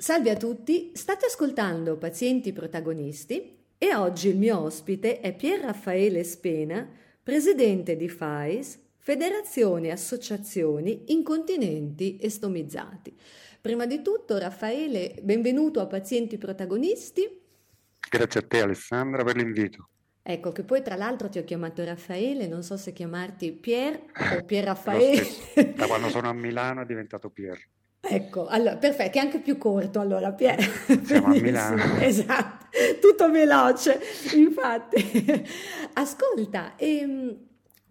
Salve a tutti, state ascoltando Pazienti Protagonisti e oggi il mio ospite è Pier Raffaele Spena, presidente di FAIS, Federazione Associazioni Incontinenti e Stomizzati. Prima di tutto, Raffaele, benvenuto a Pazienti Protagonisti. Grazie a te Alessandra per l'invito. Ecco, che poi tra l'altro ti ho chiamato Raffaele, non so se chiamarti Pier o Pier Raffaele. da quando sono a Milano è diventato Pier. Ecco, allora, perfetto, è anche più corto allora, Pier. Siamo a Milano. Esatto, tutto veloce, infatti. Ascolta, ehm,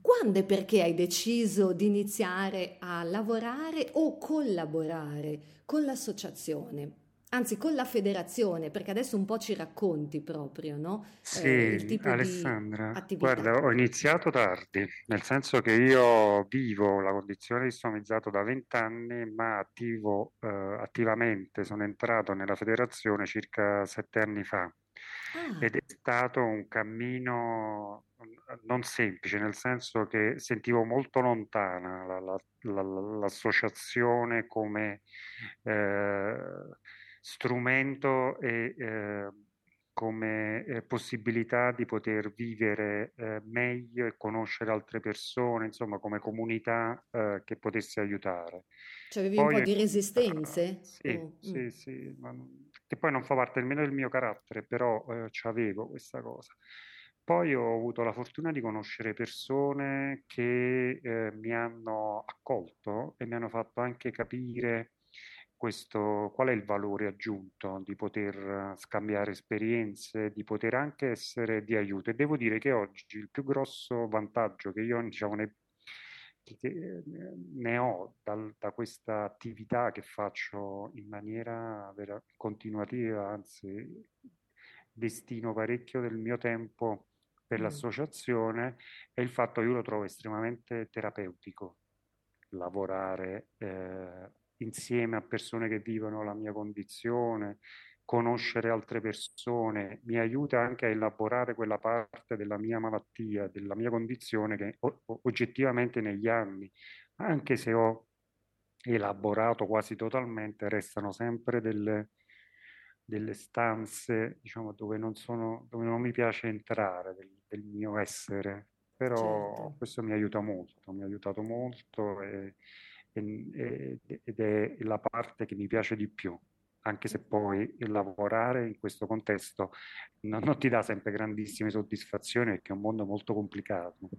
quando e perché hai deciso di iniziare a lavorare o collaborare con l'associazione? Anzi, con la federazione, perché adesso un po' ci racconti proprio, no? Sì, eh, Alessandra, guarda, ho iniziato tardi, nel senso che io vivo la condizione di stomizzato da vent'anni, ma attivo, eh, attivamente sono entrato nella federazione circa sette anni fa. Ah. Ed è stato un cammino non semplice, nel senso che sentivo molto lontana la, la, la, l'associazione come eh, strumento e eh, come eh, possibilità di poter vivere eh, meglio e conoscere altre persone, insomma come comunità eh, che potesse aiutare. Cioè avevi poi, un po' di resistenze? Sì, sì, mm. sì, ma, che poi non fa parte nemmeno del mio carattere, però eh, avevo questa cosa. Poi ho avuto la fortuna di conoscere persone che eh, mi hanno accolto e mi hanno fatto anche capire questo, qual è il valore aggiunto di poter scambiare esperienze, di poter anche essere di aiuto. E devo dire che oggi il più grosso vantaggio che io diciamo, ne, che ne ho dal, da questa attività che faccio in maniera vera, continuativa, anzi destino parecchio del mio tempo per mm. l'associazione, è il fatto che io lo trovo estremamente terapeutico lavorare eh, insieme a persone che vivono la mia condizione, conoscere altre persone, mi aiuta anche a elaborare quella parte della mia malattia, della mia condizione che oggettivamente negli anni, anche se ho elaborato quasi totalmente, restano sempre delle, delle stanze diciamo, dove, non sono, dove non mi piace entrare del, del mio essere. Però certo. questo mi aiuta molto, mi ha aiutato molto e, ed è la parte che mi piace di più, anche se poi lavorare in questo contesto non, non ti dà sempre grandissime soddisfazioni perché è un mondo molto complicato.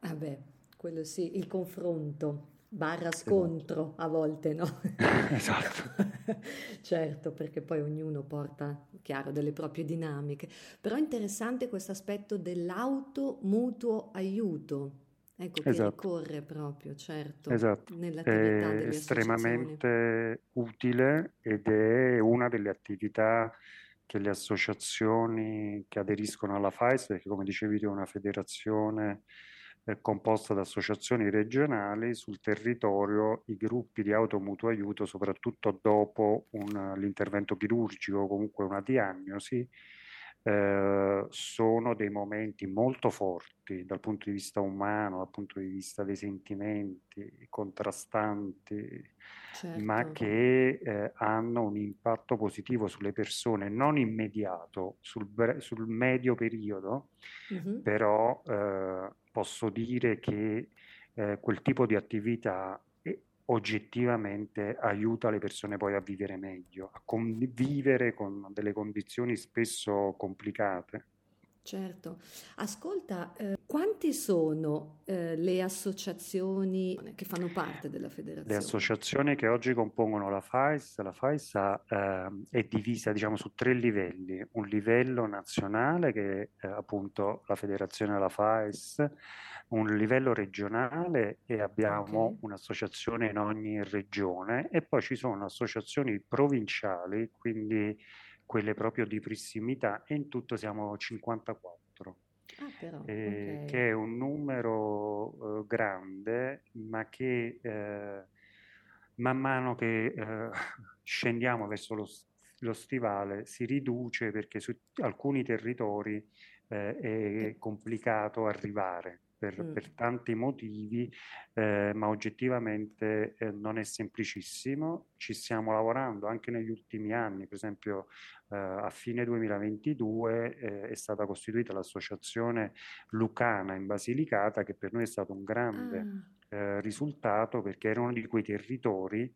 Vabbè, quello sì, il confronto barra esatto. scontro a volte, no? esatto. certo, perché poi ognuno porta, chiaro, delle proprie dinamiche. Però è interessante questo aspetto dell'auto mutuo aiuto, Ecco che esatto. ricorre proprio, certo, esatto. è estremamente utile ed è una delle attività che le associazioni che aderiscono alla FAIS, perché come dicevi tu è una federazione eh, composta da associazioni regionali sul territorio, i gruppi di automutuo aiuto, soprattutto dopo un, l'intervento chirurgico o comunque una diagnosi, eh, sono dei momenti molto forti dal punto di vista umano, dal punto di vista dei sentimenti contrastanti, certo. ma che eh, hanno un impatto positivo sulle persone, non immediato, sul, sul medio periodo, mm-hmm. però eh, posso dire che eh, quel tipo di attività oggettivamente aiuta le persone poi a vivere meglio, a convivere con delle condizioni spesso complicate. Certo, ascolta, eh, quanti sono eh, le associazioni che fanno parte della federazione? Le associazioni che oggi compongono la FAIS, la FAIS ha, eh, è divisa diciamo, su tre livelli, un livello nazionale che è appunto la federazione della FAIS, un livello regionale e abbiamo okay. un'associazione in ogni regione e poi ci sono associazioni provinciali, quindi quelle proprio di prossimità e in tutto siamo 54. Ah, però, eh, okay. Che è un numero eh, grande, ma che eh, man mano che eh, scendiamo verso lo, lo, stivale si riduce perché su alcuni territori eh, è complicato arrivare per, mm. per tanti motivi, eh, ma oggettivamente eh, non è semplicissimo. Ci stiamo lavorando anche negli ultimi anni, per esempio eh, a fine 2022 eh, è stata costituita l'associazione Lucana in Basilicata, che per noi è stato un grande ah. Eh, risultato perché era uno di quei territori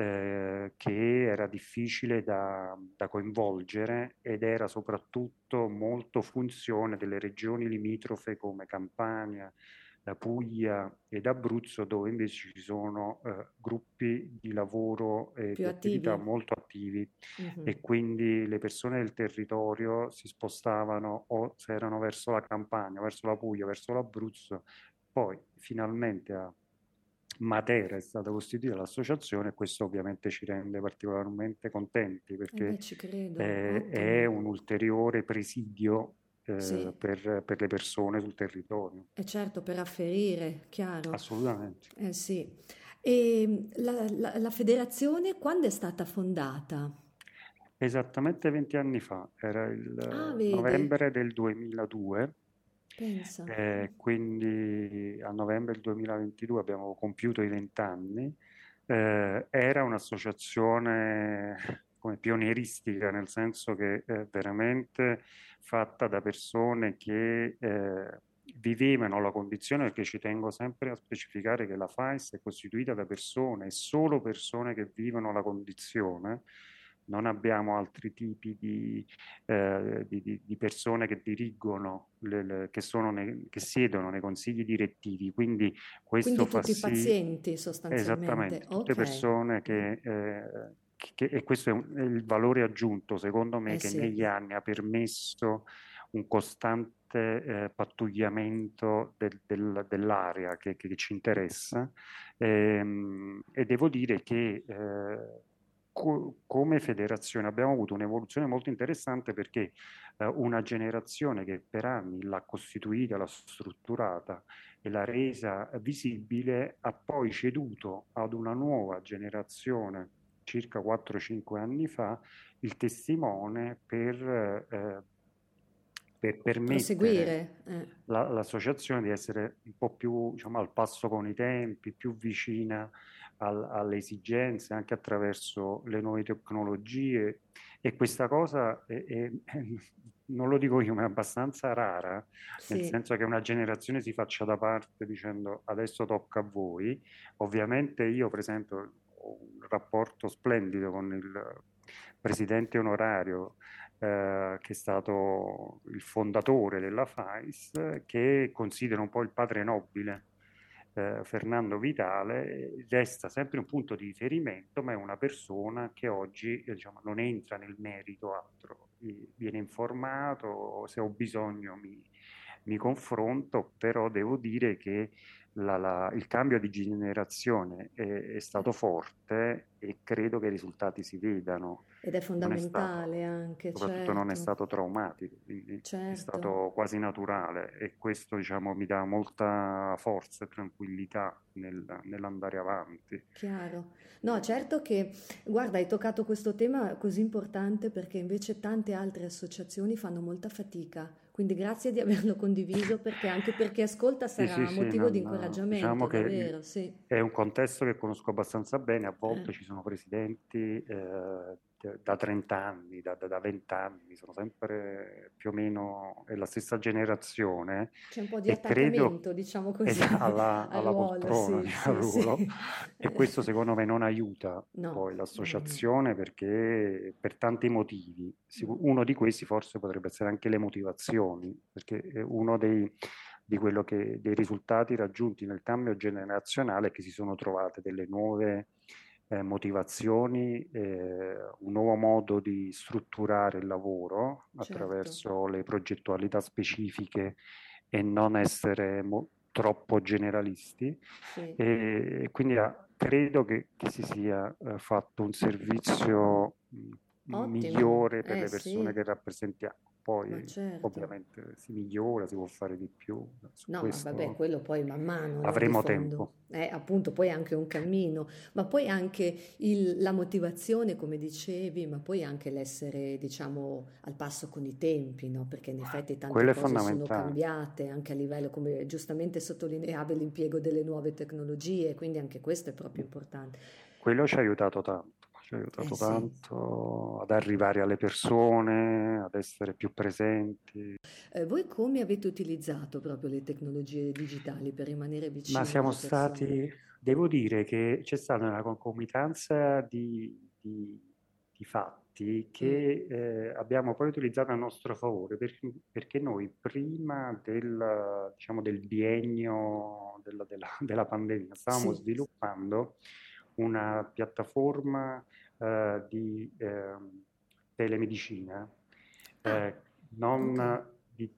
eh, che era difficile da, da, coinvolgere ed era soprattutto molto funzione delle regioni limitrofe come Campania, Puglia ed Abruzzo dove invece ci sono eh, gruppi di lavoro e di attività molto attivi uh-huh. e quindi le persone del territorio si spostavano o se erano verso la Campania, verso la Puglia, verso l'Abruzzo, poi finalmente a Matera è stata costituita l'associazione e questo ovviamente ci rende particolarmente contenti perché eh, è, è, un ulteriore presidio eh, sì. per, per, le persone sul territorio. E certo, per afferire, chiaro. Assolutamente. Eh sì. E la, la, la federazione quando è stata fondata? Esattamente 20 anni fa, era il ah, novembre del 2002 eh, quindi a novembre del 2022 abbiamo compiuto i vent'anni. Eh, era un'associazione come pionieristica, nel senso che è veramente fatta da persone che eh, vivevano la condizione, perché ci tengo sempre a specificare che la FAIS è costituita da persone e solo persone che vivono la condizione non abbiamo altri tipi di, eh, di, di persone che dirigono, le, le, che, nei, che, siedono nei consigli direttivi, quindi questo quindi fa tutti sì... i pazienti sostanzialmente. Esattamente, tutte okay. persone che... Eh, che, e questo è, un, è, il valore aggiunto, secondo me, eh che sì. negli anni ha permesso un costante eh, pattugliamento del, del, dell'area che, che, ci interessa ehm, e devo dire che eh, co- come federazione abbiamo avuto un'evoluzione molto interessante perché eh, una generazione che per anni l'ha costituita, l'ha strutturata e l'ha resa visibile ha poi ceduto ad una nuova generazione circa 4-5 anni fa il testimone per eh, per permettere eh. la, l'associazione di essere un po' più diciamo, al passo con i tempi, più vicina al, alle esigenze anche attraverso le nuove tecnologie e questa cosa è, è, è, non lo dico io ma è abbastanza rara sì. nel senso che una generazione si faccia da parte dicendo adesso tocca a voi ovviamente io per esempio ho un rapporto splendido con il presidente onorario eh, che è stato il fondatore della FAIS, che considera un po' il padre nobile eh, Fernando Vitale resta sempre un punto di riferimento, ma è una persona che oggi eh, diciamo, non entra nel merito altro, viene informato, se ho bisogno mi, mi confronto, però devo dire che la, la, il cambio di generazione è, è, stato forte e credo che i risultati si vedano. Ed è fondamentale è stato, anche, soprattutto certo. non è certo. stato traumatico, quindi certo. è stato quasi naturale e questo diciamo, mi dà molta forza e tranquillità nel, nell'andare avanti. Chiaro. No, certo che, guarda, hai toccato questo tema così importante perché invece tante altre associazioni fanno molta fatica quindi grazie di averlo condiviso perché anche per chi ascolta sarà sì, sì, motivo sì, di incoraggiamento. Diciamo davvero, che è un contesto che conosco abbastanza bene, a volte eh. ci sono presidenti eh, da 30 anni, da, da, 20 anni, sono sempre più o meno la stessa generazione. C'è un po' di attaccamento, credo, diciamo così, alla, alla poltrona, sì, al ruolo, sì. e questo secondo me non aiuta no. poi l'associazione perché per tanti motivi, uno di questi forse potrebbe essere anche le motivazioni, perché uno dei di quello che, dei risultati raggiunti nel cambio generazionale è che si sono trovate delle nuove eh, motivazioni, eh, un nuovo modo di strutturare il lavoro certo. attraverso le progettualità specifiche e non essere mo- troppo generalisti. Sì. E quindi ah, credo che, che, si sia eh, fatto un servizio mh, migliore per eh, le persone sì. che rappresentiamo. Poi certo. ovviamente si migliora, si può fare di più. Su no, ma vabbè, quello poi man mano. Avremo tempo. Eh, appunto, poi anche un cammino, ma poi anche il, la motivazione, come dicevi, ma poi anche l'essere, diciamo, al passo con i tempi, no? Perché in effetti tante quello cose sono cambiate, anche a livello, come giustamente sottolineavi, l'impiego delle nuove tecnologie, quindi anche questo è proprio importante. Quello ci ha aiutato tanto ci ha aiutato eh, tanto sì. ad arrivare alle persone, ad essere più presenti. Eh, voi come avete utilizzato proprio le tecnologie digitali per rimanere vicini? Ma siamo stati, devo dire che c'è stata una concomitanza di, di, di fatti che mm. eh, abbiamo poi utilizzato a nostro favore perché, perché noi prima del, diciamo, del biennio della, della, della pandemia stavamo sì. sviluppando una piattaforma eh, di eh, telemedicina, ah, eh, non di,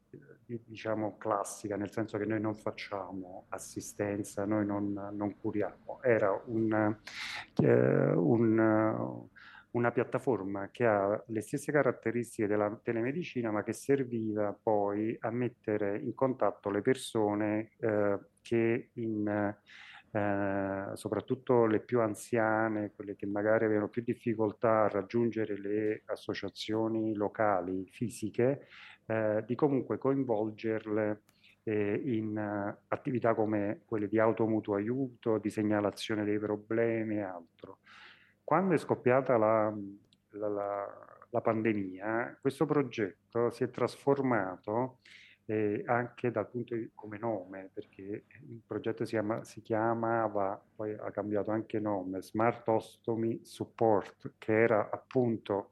di, diciamo classica, nel senso che noi non facciamo assistenza, noi non, non curiamo, era un, eh, un una piattaforma che ha le stesse caratteristiche della telemedicina, ma che serviva poi a mettere in contatto le persone eh, che in eh, soprattutto le più anziane, quelle che magari avevano più difficoltà a raggiungere le associazioni locali fisiche, eh, di comunque coinvolgerle eh, in uh, attività come quelle di automutuo aiuto, di segnalazione dei problemi e altro. Quando è scoppiata la, la, la, la pandemia, questo progetto si è trasformato eh, anche dal punto di come nome, perché il progetto si, chiama, si, chiamava, poi ha cambiato anche nome, Smart Ostomy Support, che era appunto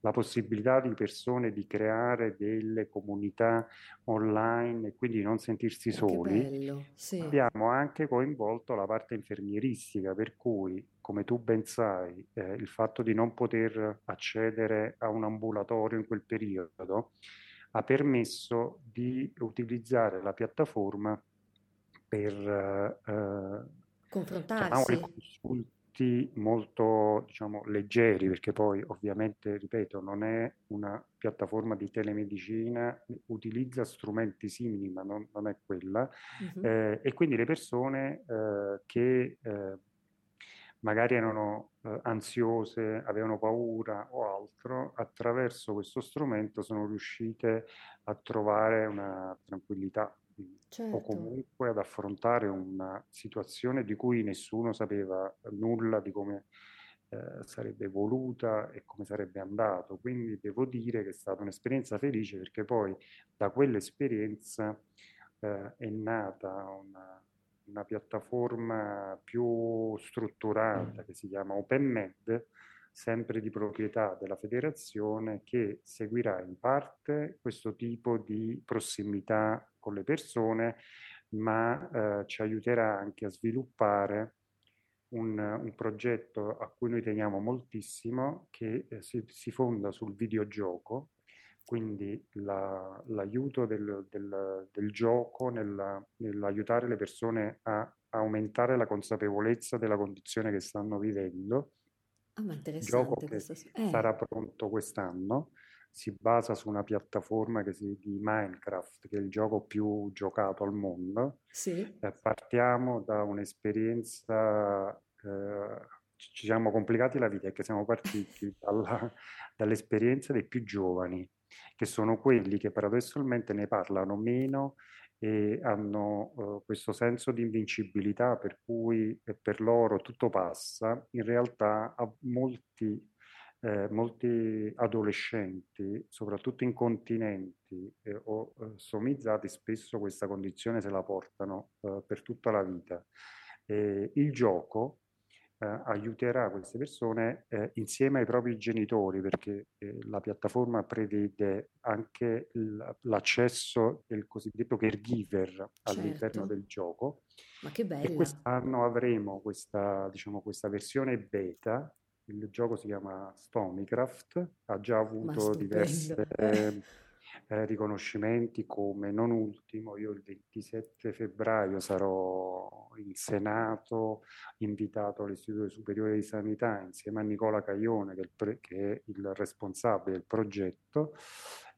la possibilità di persone di creare delle comunità online e quindi non sentirsi soli. Sì. Abbiamo anche coinvolto la parte infermieristica, per cui, come tu ben sai, eh, il fatto di non poter accedere a un ambulatorio in quel periodo ha permesso di utilizzare la piattaforma per eh, confrontarsi. Diciamo, consulti molto diciamo, leggeri, perché poi ovviamente, ripeto, non è una piattaforma di telemedicina, utilizza strumenti simili, ma non, non è quella, uh-huh. eh, e quindi le persone eh, che eh, magari erano eh, ansiose, avevano paura o altro, attraverso questo strumento sono riuscite a trovare una tranquillità certo. o comunque ad affrontare una situazione di cui nessuno sapeva nulla di come eh, sarebbe evoluta e come sarebbe andato. Quindi devo dire che è stata un'esperienza felice perché poi da quell'esperienza eh, è nata una una piattaforma più strutturata che si chiama OpenMed, sempre di proprietà della federazione, che seguirà in parte questo tipo di prossimità con le persone, ma eh, ci aiuterà anche a sviluppare un, un, progetto a cui noi teniamo moltissimo, che eh, si, si fonda sul videogioco quindi la, l'aiuto del, del, del gioco nella, nell'aiutare le persone a aumentare la consapevolezza della condizione che stanno vivendo. Ah, ma interessante. Gioco che eh. sarà pronto quest'anno, si basa su una piattaforma che si, di Minecraft, che è il gioco più giocato al mondo. Sì. Eh, partiamo da un'esperienza, eh, ci siamo complicati la vita perché siamo partiti dalla, dall'esperienza dei più giovani che sono quelli che paradossalmente ne parlano meno e hanno uh, questo senso di invincibilità per cui eh, per loro tutto passa, in realtà a molti, eh, molti adolescenti, soprattutto incontinenti eh, o eh, somizzati, spesso questa condizione se la portano eh, per tutta la vita. il gioco eh, aiuterà queste persone eh, insieme ai propri genitori perché eh, la piattaforma prevede anche l'accesso del cosiddetto caregiver all'interno certo. del gioco. Ma che bello! Quest'anno avremo questa, diciamo, questa versione beta il gioco si chiama Stomicraft, ha già avuto diverse eh, riconoscimenti come non ultimo io il 27 febbraio sarò in Senato invitato all'Istituto Superiore di Sanità insieme a Nicola Caglione che è il, pre- che è il responsabile del progetto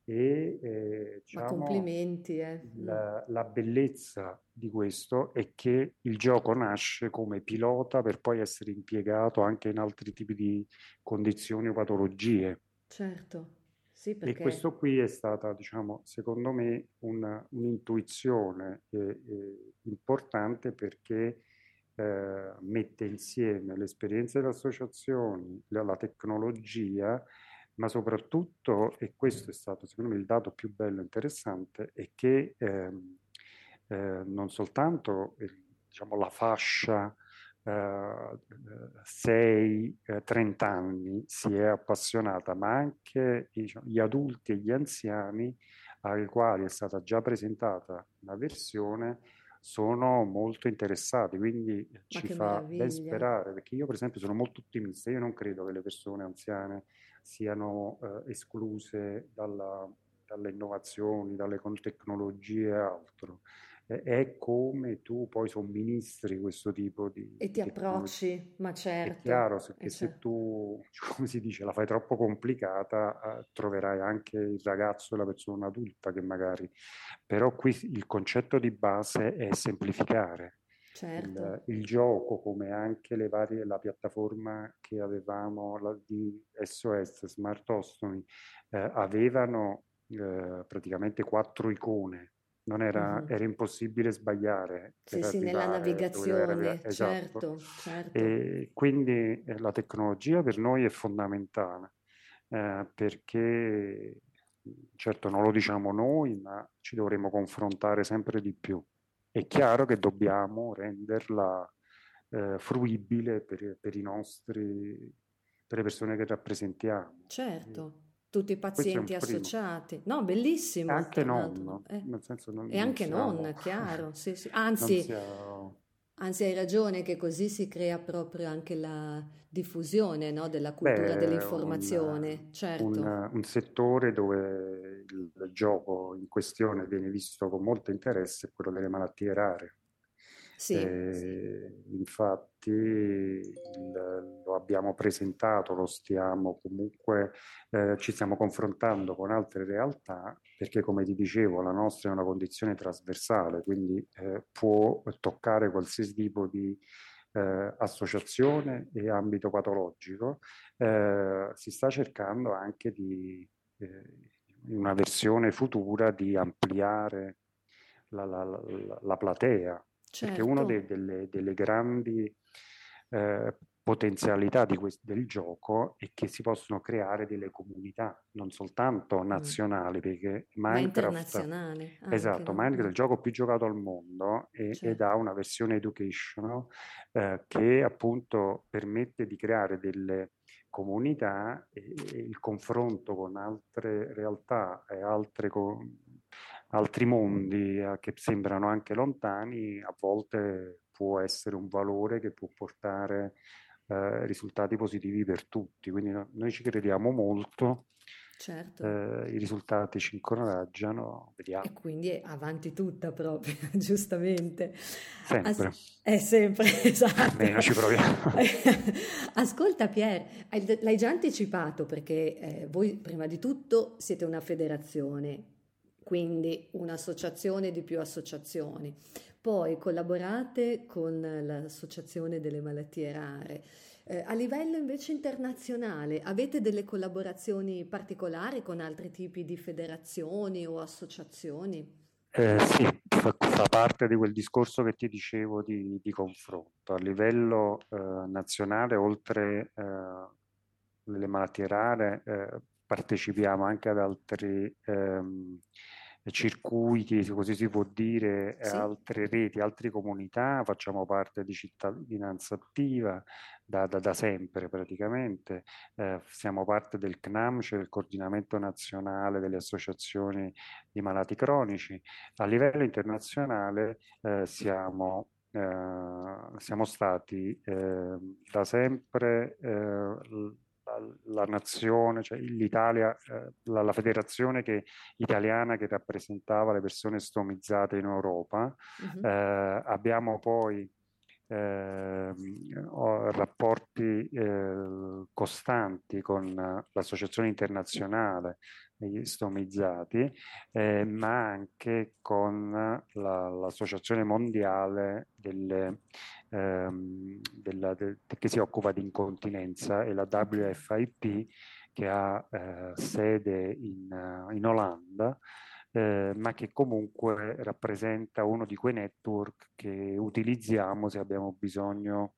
E eh, diciamo, complimenti, eh. la, la, bellezza di questo è che il gioco nasce come pilota per poi essere impiegato anche in altri tipi di condizioni o patologie. Certo. Sì, perché... E questo qui è stata, diciamo, secondo me, una, un'intuizione eh, eh, importante perché eh, mette insieme l'esperienza delle associazioni, la, la, tecnologia, ma soprattutto, e questo è stato secondo me il dato più bello e interessante, è che ehm, eh, non soltanto diciamo, la fascia 6, eh, 30 eh, anni si è appassionata, ma anche diciamo, gli adulti e gli anziani ai quali è stata già presentata una versione sono molto interessati, quindi Ma ci fa ben sperare, perché io per esempio sono molto ottimista, io non credo che le persone anziane siano eh, escluse dalla, dalle innovazioni, dalle tecnologie e altro è come tu poi somministri questo tipo di... E ti approcci, ma certo. È chiaro, perché se certo. tu, come si dice, la fai troppo complicata, eh, troverai anche il ragazzo e la persona adulta che magari... Però qui il concetto di base è semplificare. Certo. Il, il, gioco, come anche le varie, la piattaforma che avevamo la, di SOS, Smart Ostomy, eh, avevano eh, praticamente quattro icone non era, uh-huh. era impossibile sbagliare. Sì, sì, nella navigazione, esatto. certo, certo. E quindi eh, la tecnologia per noi è fondamentale, eh, perché certo non lo diciamo noi, ma ci dovremo confrontare sempre di più. È chiaro che dobbiamo renderla eh, fruibile per, per, i nostri, per le persone che rappresentiamo. Certo tutti i pazienti associati. No, bellissimo. E anche non, eh. nel senso non, E anche non, siamo... chiaro. Sì, sì. Anzi, siamo... anzi, hai ragione che così si crea proprio anche la diffusione no, della cultura Beh, dell'informazione. Un, certo. un, un, settore dove il gioco in questione viene visto con molto interesse è quello delle malattie rare. Sì, eh, infatti il, lo abbiamo presentato, lo stiamo comunque, eh, ci stiamo confrontando con altre realtà perché come ti dicevo la nostra è una condizione trasversale, quindi eh, può toccare qualsiasi tipo di eh, associazione e ambito patologico. Eh, si sta cercando anche di, eh, una versione futura, di ampliare la, la, la, la platea Certo. Perché una de- delle, delle, grandi eh, potenzialità questo, del gioco è che si possono creare delle comunità, non soltanto nazionali, perché Minecraft, ma internazionali. Esatto, Minecraft è il gioco più giocato al mondo e, certo. ed ha una versione educational eh, che appunto permette di creare delle comunità e, e il confronto con altre realtà e altre co- altri mondi eh, che sembrano anche lontani, a volte può essere un valore che può portare eh, risultati positivi per tutti. Quindi no, noi ci crediamo molto. Certo. Eh, I risultati ci incoraggiano, vediamo. E quindi è avanti tutta proprio, giustamente. Sempre. As- è sempre, esatto. Almeno ci proviamo. Ascolta Pier, l'hai già anticipato perché eh, voi prima di tutto siete una federazione, quindi un'associazione di più associazioni. Poi collaborate con l'Associazione delle malattie rare. Eh, a livello invece internazionale, avete delle collaborazioni particolari con altri tipi di federazioni o associazioni? Eh, sì, fa, fa, parte di quel discorso che ti dicevo di, di confronto. A livello eh, nazionale, oltre eh, malattie rare, eh, partecipiamo anche ad altri ehm, circuiti, così si può dire, sì. altre reti, altre comunità, facciamo parte di cittadinanza attiva da, da, da sempre praticamente, eh, siamo parte del CNAM, cioè il coordinamento nazionale delle associazioni di malati cronici. A livello internazionale eh, siamo Uh, siamo stati uh, da sempre uh, la, nazione, cioè l'Italia, eh, la, la, federazione che, italiana che rappresentava le persone stomizzate in Europa. Uh-huh. Eh, abbiamo poi eh, rapporti eh, costanti con l'Associazione Internazionale degli Stomizzati, eh, ma anche con la, l'Associazione Mondiale delle, ehm, della, de, che si occupa di incontinenza e la WFIP che ha eh, sede in, in Olanda eh, ma che comunque rappresenta uno di quei network che utilizziamo se abbiamo bisogno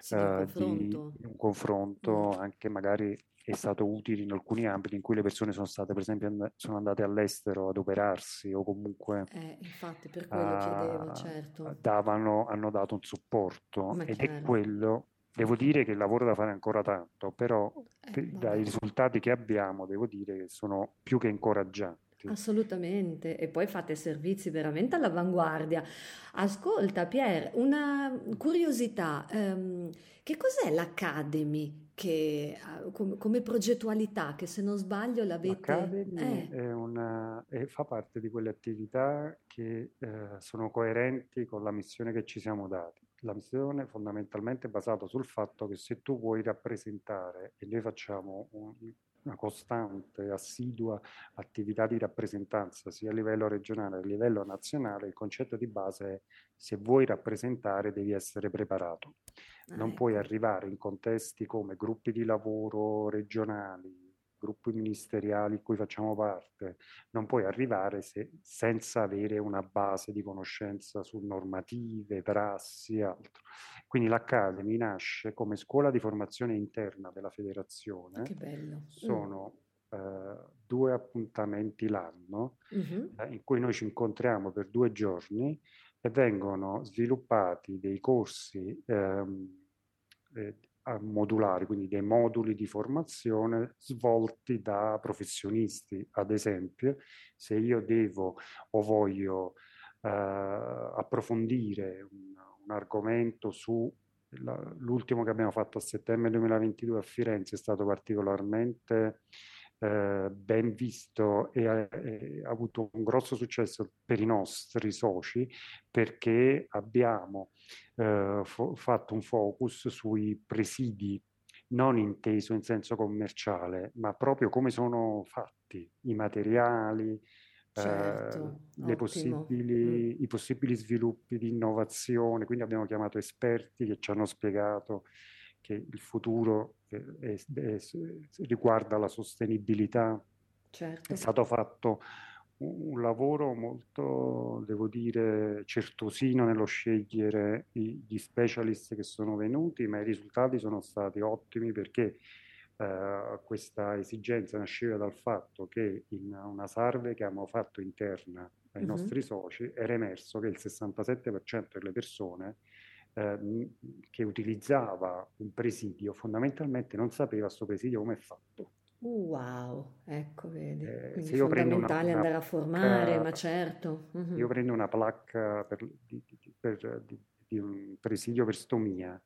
sì, eh, di un confronto, mm. anche magari è stato utile in alcuni ambiti in cui le persone sono state, per esempio, and- sono andate all'estero ad operarsi o comunque eh, infatti, per quello uh, chiedevo, certo. davano, hanno dato un supporto Ma ed chiaro. è quello Devo dire che il lavoro da fare ancora tanto, però eh, dai risultati che abbiamo devo dire che sono più che incoraggianti tutti. Assolutamente, e poi fate servizi veramente all'avanguardia. Ascolta Pier, una curiosità, ehm, che cos'è l'Academy che, come, come, progettualità che se non sbaglio l'avete... L'Academy eh. una, fa parte di quelle attività che eh, sono coerenti con la missione che ci siamo dati. La missione fondamentalmente è basata sul fatto che se tu vuoi rappresentare, e noi facciamo un, una costante, assidua attività di rappresentanza sia a livello regionale che a livello nazionale, il concetto di base è se vuoi rappresentare devi essere preparato. Non ah, puoi ecco. arrivare in contesti come gruppi di lavoro regionali, gruppi ministeriali in cui facciamo parte, non puoi arrivare se, senza avere una base di conoscenza su normative, prassi e altro. Quindi l'Academy nasce come scuola di formazione interna della federazione. Che bello. Sono mm. eh, due appuntamenti l'anno mm-hmm. eh, in cui noi ci incontriamo per due giorni e vengono sviluppati dei corsi ehm, eh, modulari, quindi dei moduli di formazione svolti da professionisti. Ad esempio, se io devo o voglio eh, approfondire un, un argomento su l'ultimo che abbiamo fatto a settembre 2022 a Firenze è stato particolarmente eh, ben visto e ha, e ha, avuto un grosso successo per i nostri soci perché abbiamo eh, fo- fatto un focus sui presidi non inteso in senso commerciale, ma proprio come sono fatti i materiali, certo, eh, possibili, mm. i possibili sviluppi di innovazione. Quindi abbiamo chiamato esperti che ci hanno spiegato che il futuro è, è, è, riguarda la sostenibilità. Certo. È stato fatto un lavoro molto, devo dire, certosino nello scegliere gli specialist che sono venuti, ma i risultati sono stati ottimi perché eh, questa esigenza nasceva dal fatto che in una survey che abbiamo fatto interna ai mm-hmm. nostri soci era emerso che il 67% delle persone eh, che utilizzava un presidio fondamentalmente non sapeva questo presidio come è fatto. Wow, ecco, vedi. Eh, Quindi è fondamentale una, andare a formare, ma certo. Uh-huh. Io prendo una placca per, di, per, di, di, un presidio per stomia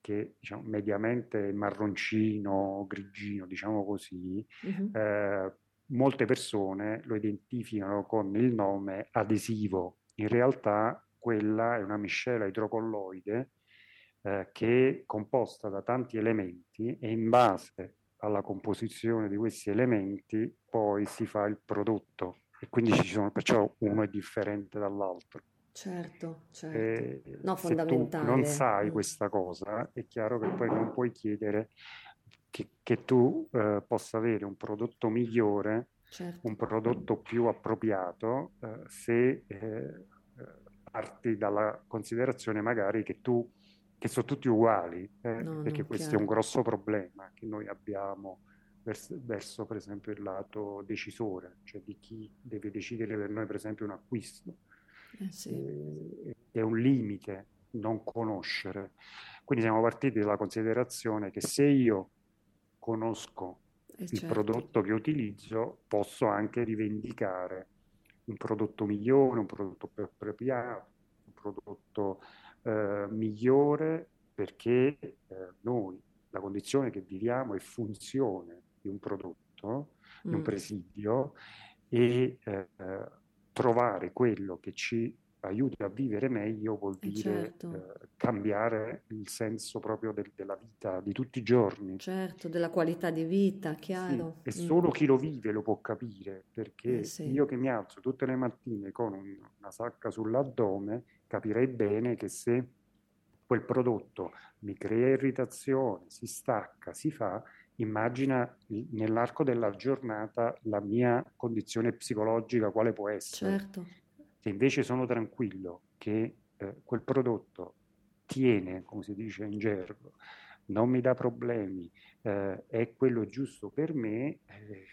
che diciamo, mediamente è marroncino, grigino, diciamo così, uh-huh. eh, molte persone lo identificano con il nome adesivo. In realtà quella è una miscela idrocolloide eh, che è composta da tanti elementi e in base alla composizione di questi elementi poi si fa il prodotto e quindi ci sono, perciò uno è differente dall'altro. Certo, certo. E no, fondamentale. Se tu non sai mm. questa cosa, è chiaro che poi non puoi chiedere che, che tu eh, possa avere un prodotto migliore, certo. un prodotto più appropriato, eh, se eh, parti dalla considerazione magari che tu che sono tutti uguali, eh, no, perché questo chiaro. è un grosso problema che noi abbiamo verso, verso, per esempio, il lato decisore, cioè di chi deve decidere per noi, per esempio, un acquisto. Eh sì. eh, è un limite non conoscere. Quindi siamo partiti dalla considerazione che se io conosco eh il certo. prodotto che utilizzo, posso anche rivendicare un prodotto migliore, un prodotto più appropriato, un prodotto eh, migliore perché eh, noi, la condizione che viviamo è funzione di un prodotto, mm. di un presidio e eh, trovare quello che ci aiuti a vivere meglio vuol Eh dire certo, eh, cambiare il senso proprio del- della vita di tutti i giorni. certo, della qualità di vita, Sì, chiaro. e Mm. solo chi lo vive lo può capire, Eh perché sì, io che mi alzo tutte le mattine con un- una sacca sull'addome, capirei bene che se quel prodotto mi crea irritazione, si stacca, si fa, immagina nell'arco della giornata la mia condizione psicologica quale può essere. certo. Se invece sono tranquillo che eh, quel prodotto tiene, come si dice in gergo, non mi dà problemi, eh, è quello giusto per me, eh,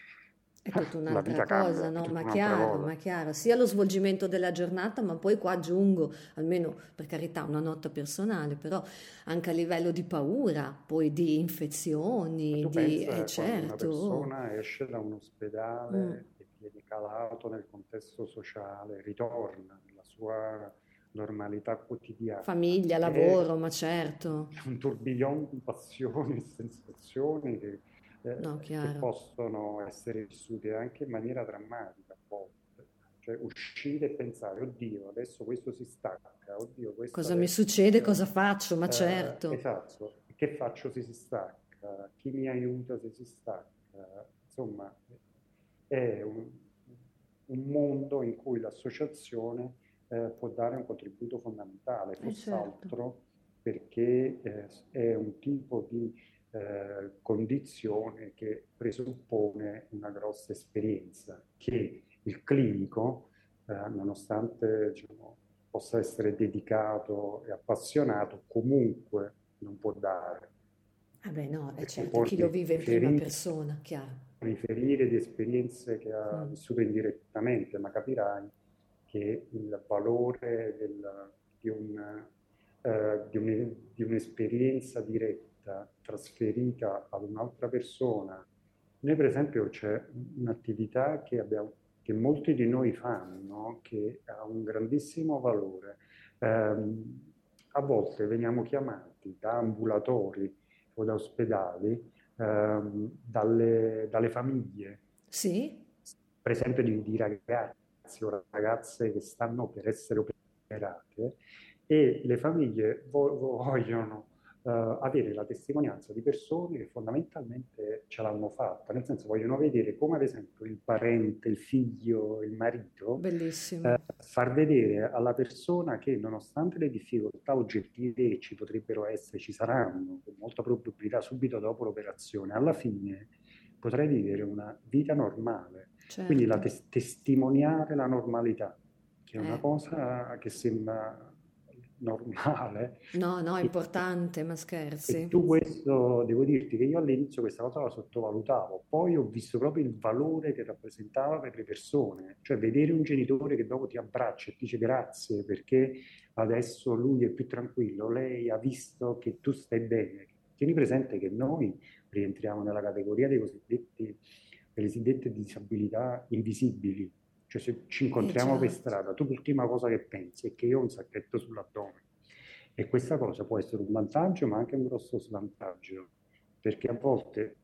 È tutta un'altra cosa, cambia, no? Ma chiaro, ma chiaro, sia lo svolgimento della giornata, ma poi qua aggiungo, almeno per carità, una nota personale, però anche a livello di paura, poi di infezioni, di... pensa Eh quando una certo, persona esce da un Mm, ospedale e viene calato nel contesto sociale, ritorna nella sua normalità quotidiana, famiglia, lavoro, ma certo, un tourbillon di passioni e sensazioni che, eh, no, che possono essere vissute anche in maniera drammatica a volte. Cioè uscire e pensare, oddio, adesso questo si stacca, oddio, questo Cosa mi adesso... succede? eh, Cosa faccio? Ma eh, certo, esatto, che faccio se si stacca? Chi mi aiuta se si stacca? Insomma, è un, un mondo in cui l'associazione eh, può dare un contributo fondamentale, eh certo, foss'altro perché eh, è un tipo di eh, condizione che presuppone una grossa esperienza che il clinico, eh, nonostante diciamo, possa essere dedicato e appassionato, comunque non può dare. Ah beh no, è certo, chi lo vive in prima persona, chiaro. Riferire di esperienze che ha vissuto indirettamente, ma capirai che il valore del- di un, eh, di un- di un'esperienza diretta trasferita ad un'altra persona. Noi, per esempio, c'è un'attività che abbiamo, che molti di noi fanno, che ha un grandissimo valore. Ehm, a volte veniamo chiamati da ambulatori o da ospedali, dalle, dalle famiglie, Sì? per esempio di, di ragazzi o ragazze che stanno per essere operate e le famiglie vo- vogliono eh, avere la testimonianza di persone che fondamentalmente ce l'hanno fatta, nel senso vogliono vedere come ad esempio il parente, il figlio, il marito, eh, far vedere alla persona che nonostante le difficoltà oggettive che ci potrebbero essere, ci saranno con molta probabilità subito dopo l'operazione, alla fine potrai vivere una vita normale. Quindi la Certo. tes- testimoniare la normalità, che è una Eh. cosa che sembra normale. No, no, è E, importante, ma e scherzi. tu questo, devo dirti che io all'inizio questa cosa la sottovalutavo, poi ho visto proprio il valore che rappresentava per le persone, cioè vedere un genitore che dopo ti abbraccia e ti dice grazie perché adesso lui è più tranquillo, lei ha visto che tu stai bene. Tieni presente che noi rientriamo nella categoria dei cosiddetti, delle cosiddette disabilità invisibili, cioè se ci Eh incontriamo per certo. strada, tu l'ultima cosa che pensi è che io ho un sacchetto sull'addome. E questa cosa può essere un vantaggio, ma anche un grosso svantaggio, perché a volte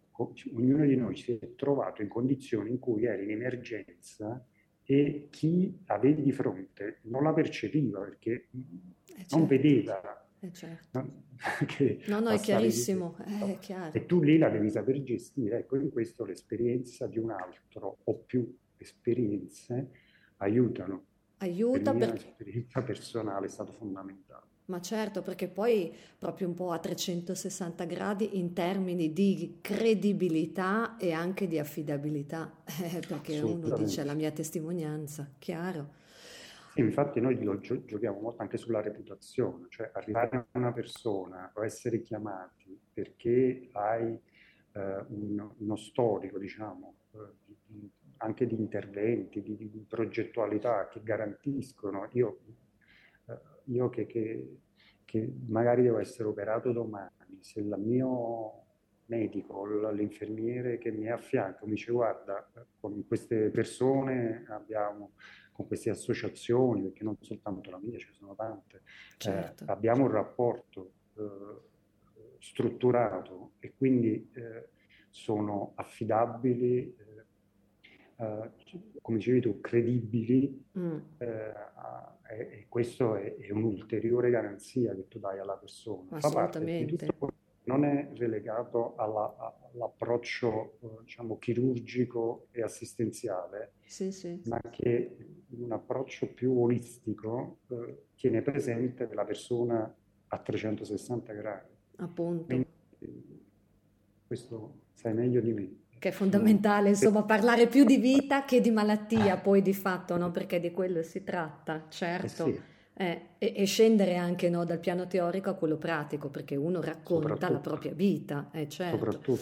ognuno di noi si è trovato in condizioni in cui era in emergenza e chi avevi di fronte non la percepiva perché Eh non certo, vedeva eh certo. no? No, è chiarissimo, questo. è chiaro. E tu lì la devi saper gestire. Ecco, in questo l'esperienza di un altro o più esperienze aiutano. Per Aiuta mia perché... esperienza personale è stato fondamentale. Ma certo, perché poi proprio un po' a 360 gradi in termini di credibilità e anche di affidabilità, eh, perché uno dice la mia testimonianza, chiaro. Sì, infatti noi lo gio- giochiamo molto anche sulla reputazione, cioè arrivare a una persona o essere chiamati perché hai eh, un- uno storico, diciamo, eh, anche di interventi, di, di progettualità che garantiscono, io, eh, io che, che- che magari devo essere operato domani, se il mio medico, l'infermiere che mi è a fianco mi dice guarda, con queste persone abbiamo con queste associazioni, perché non soltanto la mia, ce ne sono tante, eh, Certo. abbiamo un rapporto eh, strutturato e quindi eh, sono affidabili, eh, eh, come dicevi tu, credibili, Mm, eh, a- e questo è, è, un'ulteriore garanzia che tu dai alla persona. Tutto non è relegato alla, all'approccio eh, diciamo, chirurgico e assistenziale, sì, sì. ma che un approccio più olistico eh, tiene presente la persona a 360 gradi. Appunto. Quindi, questo sai meglio di me. Che è fondamentale, insomma, parlare più di vita che di malattia, poi di fatto, no? Perché di quello si tratta, certo. Eh sì. Eh, e, e, scendere anche no, dal piano teorico a quello pratico, perché uno racconta la propria vita, eh, certo. Soprattutto.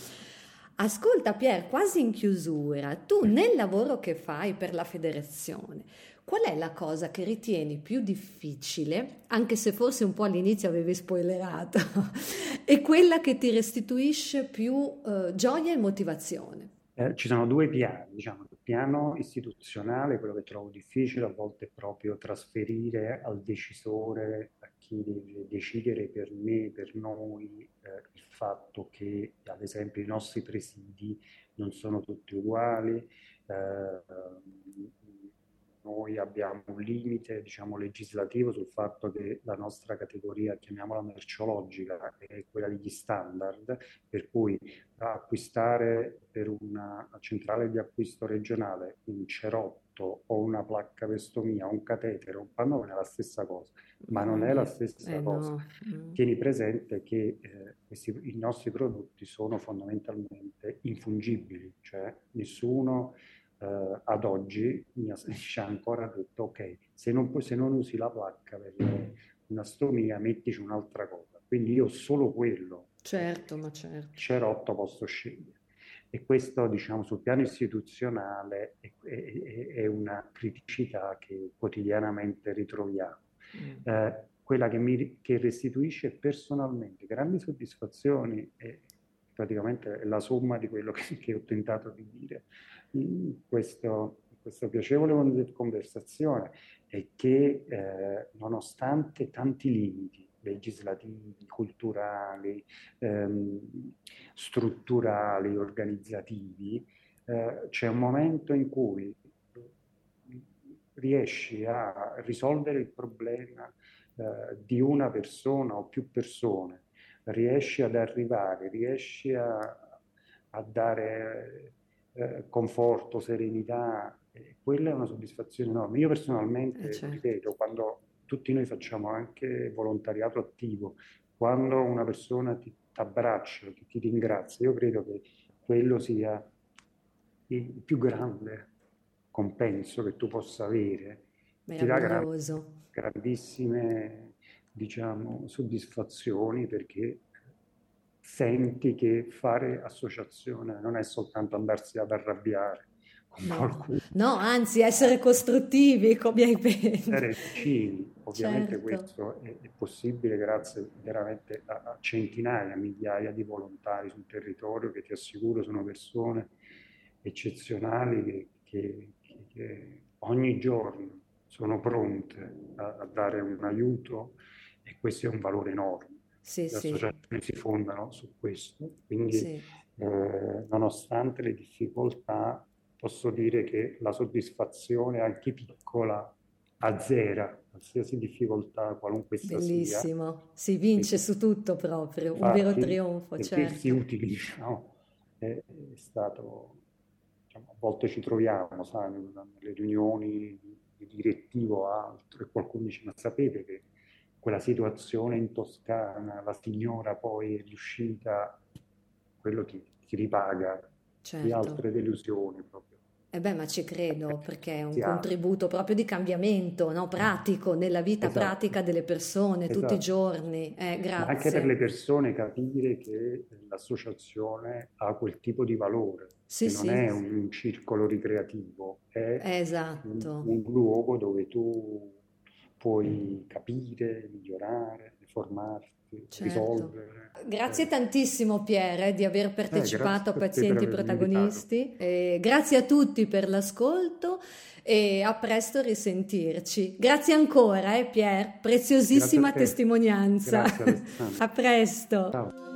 Ascolta Pier, quasi in chiusura, tu nel lavoro che fai per la federazione, qual è la cosa che ritieni più difficile, anche se forse un po' all'inizio avevi spoilerato, e quella che ti restituisce più eh, gioia e motivazione? Eh, ci sono due piani, diciamo, il piano istituzionale, quello che trovo difficile a volte è proprio trasferire al decisore, chi deve decidere per me, per noi, eh, il fatto che ad esempio i nostri presidi non sono tutti uguali, eh, noi abbiamo un limite diciamo, legislativo sul fatto che la nostra categoria, chiamiamola merceologica, è quella degli standard, per cui acquistare per una centrale di acquisto regionale un cerotto o una placca vestomia, un catetere, un pannone è la stessa cosa, ma non è la stessa eh cosa. No. Mm. Tieni presente che eh, questi, i nostri prodotti sono fondamentalmente infungibili, cioè nessuno eh, ad oggi mi ha ancora detto ok, se non, se non usi la placca per una stomia mettici un'altra cosa. Quindi io solo quello, certo, ma certo. cerotto posso scegliere. E questo, diciamo, sul piano istituzionale è, è, è una criticità che quotidianamente ritroviamo. Mm. Eh, quella che mi che restituisce personalmente grandi soddisfazioni è praticamente la somma di quello che, che ho tentato di dire in questo, questa piacevole conversazione è che eh, nonostante tanti limiti legislativi, culturali, ehm, strutturali, organizzativi, eh, c'è un momento in cui riesci a risolvere il problema eh, di una persona o più persone, riesci ad arrivare, riesci a, a dare eh, conforto, serenità, quella è una soddisfazione enorme. Io personalmente, eh certo. ripeto, quando tutti noi facciamo anche volontariato attivo, quando una persona ti abbraccia, ti, ti ringrazia, io credo che quello sia il più grande compenso che tu possa avere. Ti dà gran, grandissime diciamo, soddisfazioni perché senti che fare associazione non è soltanto andarsi ad arrabbiare no. No, anzi essere costruttivi, come hai detto. Essere vicini, ovviamente certo. questo è, è, possibile grazie veramente a, a, centinaia, migliaia di volontari sul territorio che ti assicuro sono persone eccezionali che, che, che, ogni giorno sono pronte a, a dare un aiuto e questo è un valore enorme. Sì, le associazioni si fondano su questo, quindi sì. eh, nonostante le difficoltà posso dire che la soddisfazione anche piccola azzera qualsiasi difficoltà, qualunque essa Bellissimo, sia. si vince sì. su tutto proprio, Infatti, un vero trionfo. Certo. si utili, diciamo, è, è stato, diciamo, a volte ci troviamo, sai, nelle riunioni di direttivo o altro, e qualcuno dice, ma sapete che quella situazione in Toscana, la signora poi è riuscita, quello ti, ti ripaga certo. di altre delusioni proprio. Eh beh, ma ci credo perché è un sì, contributo proprio di cambiamento no? pratico nella vita esatto. pratica delle persone esatto. tutti i esatto. giorni. Eh, grazie. Anche per le persone capire che l'associazione ha quel tipo di valore, sì, sì. non è un, un, circolo ricreativo, è esatto. un, un luogo dove tu puoi capire, migliorare, formarti, certo. risolvere. Grazie tantissimo Pierre di aver partecipato eh, a Pazienti Protagonisti. grazie a tutti per l'ascolto e a presto risentirci. Grazie ancora eh, Pier, preziosissima testimonianza. Grazie, a presto. Ciao.